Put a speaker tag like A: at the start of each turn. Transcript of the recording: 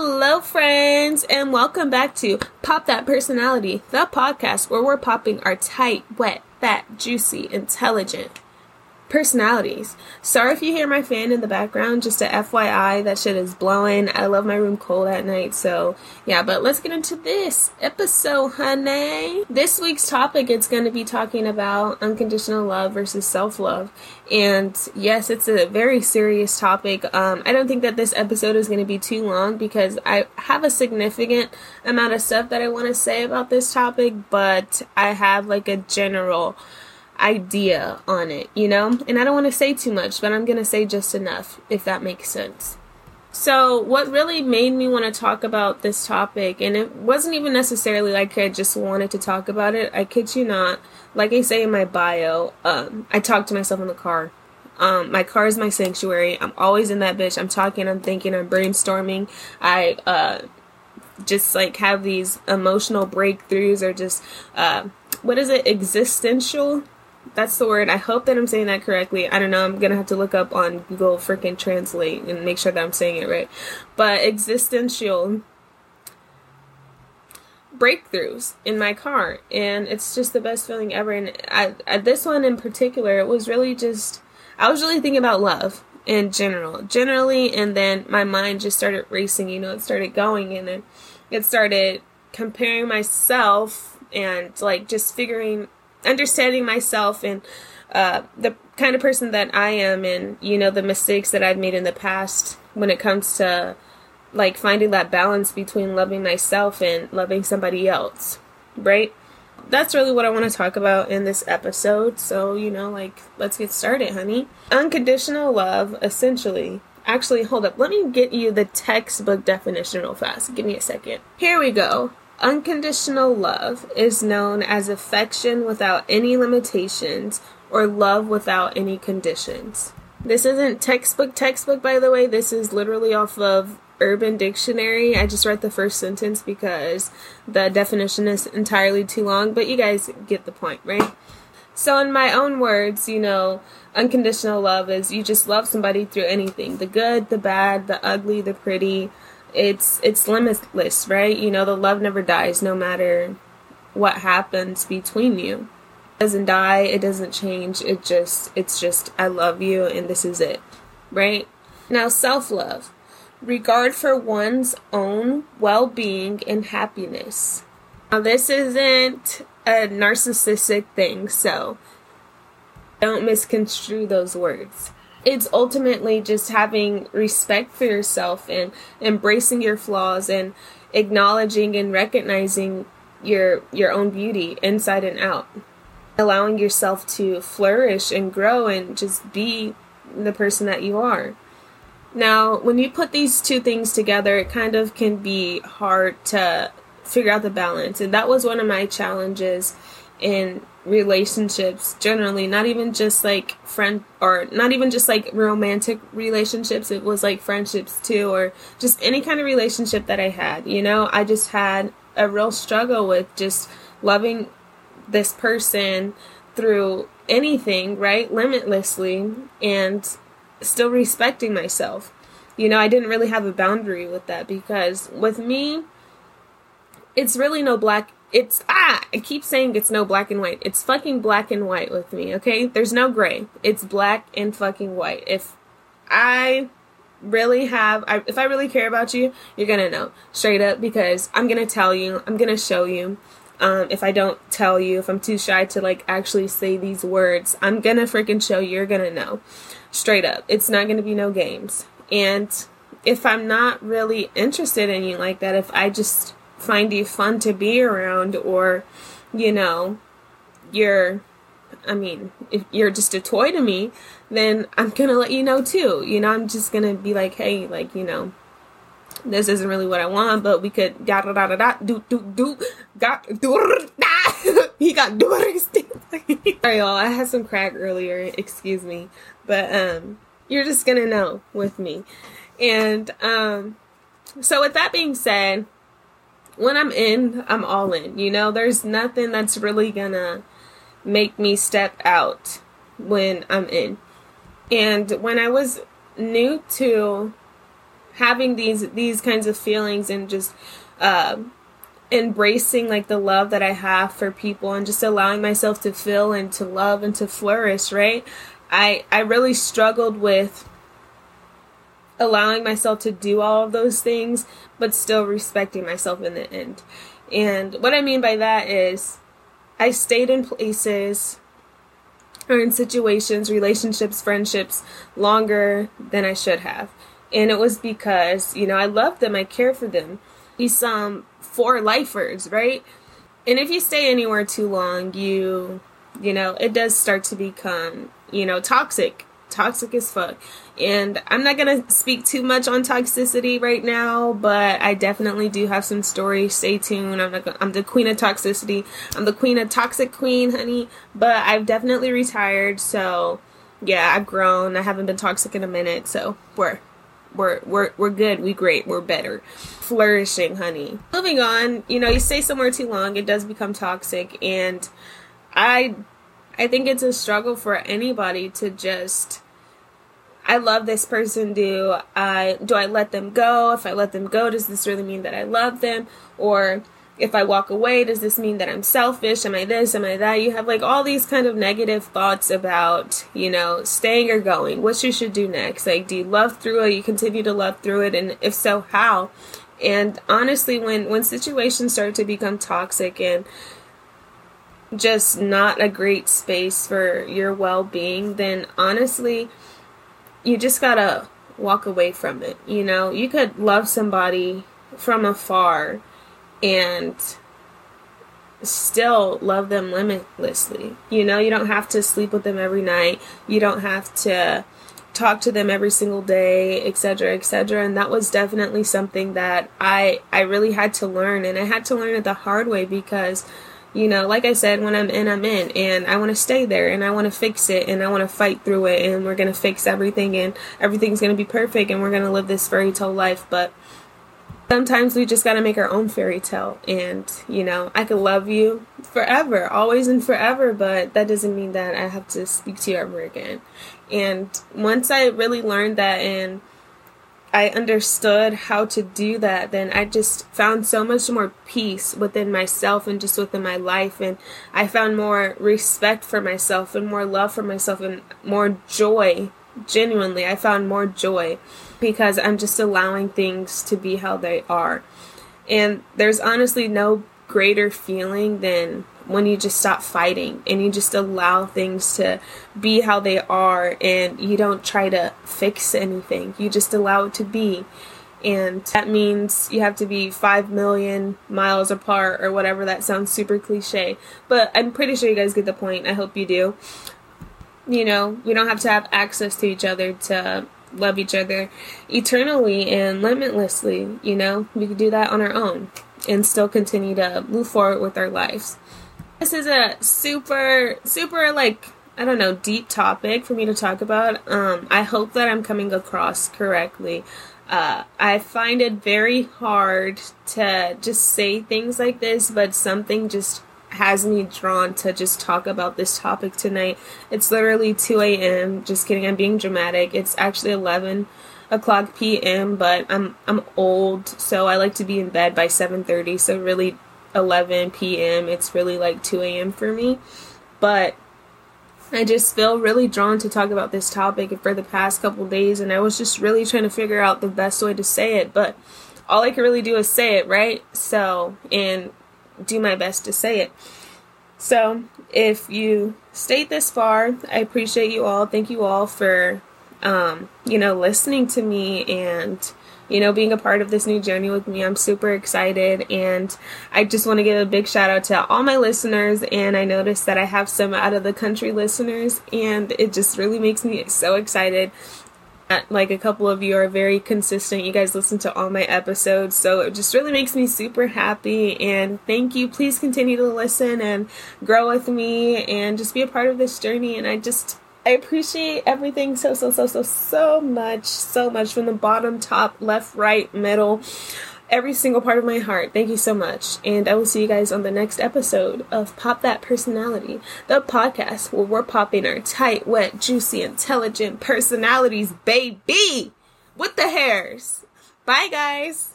A: Hello, friends, and welcome back to Pop That Personality, the podcast where we're popping our tight, wet, fat, juicy, intelligent personalities. Sorry if you hear my fan in the background, just a FYI, that shit is blowing. I love my room cold at night, so yeah, but let's get into this episode, honey. This week's topic it's going to be talking about unconditional love versus self-love. And yes, it's a very serious topic. Um, I don't think that this episode is going to be too long because I have a significant amount of stuff that I want to say about this topic, but I have like a general idea on it, you know? And I don't want to say too much, but I'm going to say just enough, if that makes sense. So, what really made me want to talk about this topic, and it wasn't even necessarily like I just wanted to talk about it, I kid you not. Like I say in my bio, um, I talk to myself in the car. Um, my car is my sanctuary. I'm always in that bitch. I'm talking, I'm thinking, I'm brainstorming. I uh, just like have these emotional breakthroughs or just, uh, what is it, existential that's the word. I hope that I'm saying that correctly. I don't know. I'm gonna have to look up on Google freaking Translate and make sure that I'm saying it right. But existential breakthroughs in my car, and it's just the best feeling ever. And this one in particular, it was really just I was really thinking about love in general, generally, and then my mind just started racing. You know, it started going, and then it started comparing myself and like just figuring understanding myself and uh, the kind of person that I am and you know the mistakes that I've made in the past when it comes to like finding that balance between loving myself and loving somebody else, right? That's really what I want to talk about in this episode. So, you know, like let's get started, honey. Unconditional love essentially Actually, hold up. Let me get you the textbook definition real fast. Give me a second. Here we go. Unconditional love is known as affection without any limitations or love without any conditions. This isn't textbook textbook by the way. This is literally off of Urban Dictionary. I just read the first sentence because the definition is entirely too long, but you guys get the point, right? So in my own words, you know, unconditional love is you just love somebody through anything. The good, the bad, the ugly, the pretty, it's it's limitless, right? You know, the love never dies no matter what happens between you. It doesn't die, it doesn't change. It just it's just I love you and this is it. Right? Now self-love. Regard for one's own well-being and happiness. Now this isn't a narcissistic thing, so don't misconstrue those words it's ultimately just having respect for yourself and embracing your flaws and acknowledging and recognizing your your own beauty inside and out. Allowing yourself to flourish and grow and just be the person that you are. Now when you put these two things together it kind of can be hard to figure out the balance. And that was one of my challenges in relationships generally not even just like friend or not even just like romantic relationships it was like friendships too or just any kind of relationship that i had you know? I just had a real struggle with just loving this person through anything right limitlessly and still respecting myself. You know i didn't really have a boundary with that because with me it's really no black it's ah i keep saying it's no black and white. It's fucking black and white with me okay? There's no gray. It's black and fucking white. If i really have I, if i really care about you you're gonna know. Straight up because i'm gonna tell you i'm gonna show you. Um, if i don't tell you if i'm too shy to like actually say these words i'm gonna freaking show you you're gonna know. Straight up. It's not gonna be no games. And if i'm not really interested in you like that if i just find you fun to be around or you know you're I mean, if you're just a toy to me, then I'm gonna let you know too. You know, I'm just gonna be like, hey, like, you know, this isn't really what I want, but we could da da da da da do do do got do da he got do Sorry y'all, I had some crack earlier, excuse me. But um you're just gonna know with me. And um so with that being said, when I'm in, I'm all in. You know, there's nothing that's really gonna make me step out when I'm in. And when I was new to having these these kinds of feelings and just uh, embracing like the love that I have for people and just allowing myself to feel and to love and to flourish, right? I I really struggled with allowing myself to do all of those things but still respecting myself in the end. And what I mean by that is I stayed in places or in situations, relationships, friendships longer than I should have. And it was because, you know, I love them, I care for them. These um four lifers, right? And if you stay anywhere too long, you you know, it does start to become, you know, toxic. Toxic as fuck. And I'm not going to speak too much on toxicity right now, but I definitely do have some stories. Stay tuned. I'm, not, I'm the queen of toxicity. I'm the queen of toxic queen, honey. But I've definitely retired, so yeah, I've grown. I haven't been toxic in a minute, so we're we're we're we're good. We great. We're better. Flourishing, honey. Moving on, you know, you stay somewhere too long, it does become toxic and I I think it's a struggle for anybody to just I love this person. Do I do I let them go? If I let them go, does this really mean that I love them? Or if I walk away, does this mean that I'm selfish? Am I this? Am I that? You have like all these kind of negative thoughts about, you know, staying or going, what you should do next. Like, do you love through it? You continue to love through it? And if so, how? And honestly, when, when situations start to become toxic and just not a great space for your well being, then honestly, you just gotta walk away from it. You know, you could love somebody from afar and still love them limitlessly. You know, you don't have to sleep with them every night. You don't have to talk to them every single day, etc., etc. And that was definitely something that I I really had to learn and I had to learn it the hard way because you know, like I said, when I'm in, I'm in, and I want to stay there, and I want to fix it, and I want to fight through it, and we're gonna fix everything, and everything's gonna be perfect, and we're gonna live this fairy tale life. But sometimes we just gotta make our own fairy tale, and you know, I could love you forever, always and forever, but that doesn't mean that I have to speak to you ever again. And once I really learned that, and I understood how to do that, then I just found so much more peace within myself and just within my life. And I found more respect for myself and more love for myself and more joy. Genuinely, I found more joy because I'm just allowing things to be how they are. And there's honestly no greater feeling than when you just stop fighting and you just allow things to be how they are and you don't try to fix anything. You just allow it to be. And that means you have to be 5 million miles apart or whatever. That sounds super cliche. But I'm pretty sure you guys get the point. I hope you do. You know, we don't have to have access to each other to love each other eternally and limitlessly. You know, we can do that on our own and still continue to move forward with their lives. This is a super, super like I don't know, deep topic for me to talk about. Um, I hope that I'm coming across correctly. Uh, I find it very hard to just say things like this, but something just has me drawn to just talk about this topic tonight. It's literally 2 a.m. Just kidding, I'm being dramatic. It's actually 11 o'clock p.m., but I'm I'm old, so I like to be in bed by 7:30. So really 11 p.m. It's really like 2 a.m. for me. But I just feel really drawn to talk about this topic for the past couple days, and I was just really trying to figure out the best way to say it. But all I can really do is say it, right? So, and do my best to say it. So, if you stayed this far, I appreciate you all. Thank you all for, um, you know, listening to me and you know, being a part of this new journey with me. I'm super excited and I just want to give a big shout out to all my listeners and I noticed that I have some out of the country listeners and it just really makes me so excited. That like a couple of you are very consistent. You guys listen to all my episodes, so it just really makes me super happy. And thank you. Please continue to listen and grow with me and just be a part of this journey. And I just I appreciate everything so, so, so, so, so much, so much from the bottom, top, left, right, middle, every single part of my heart. Thank you so much. And I will see you guys on the next episode of Pop That Personality, the podcast where we're popping our tight, wet, juicy, intelligent personalities, baby, with the hairs. Bye, guys.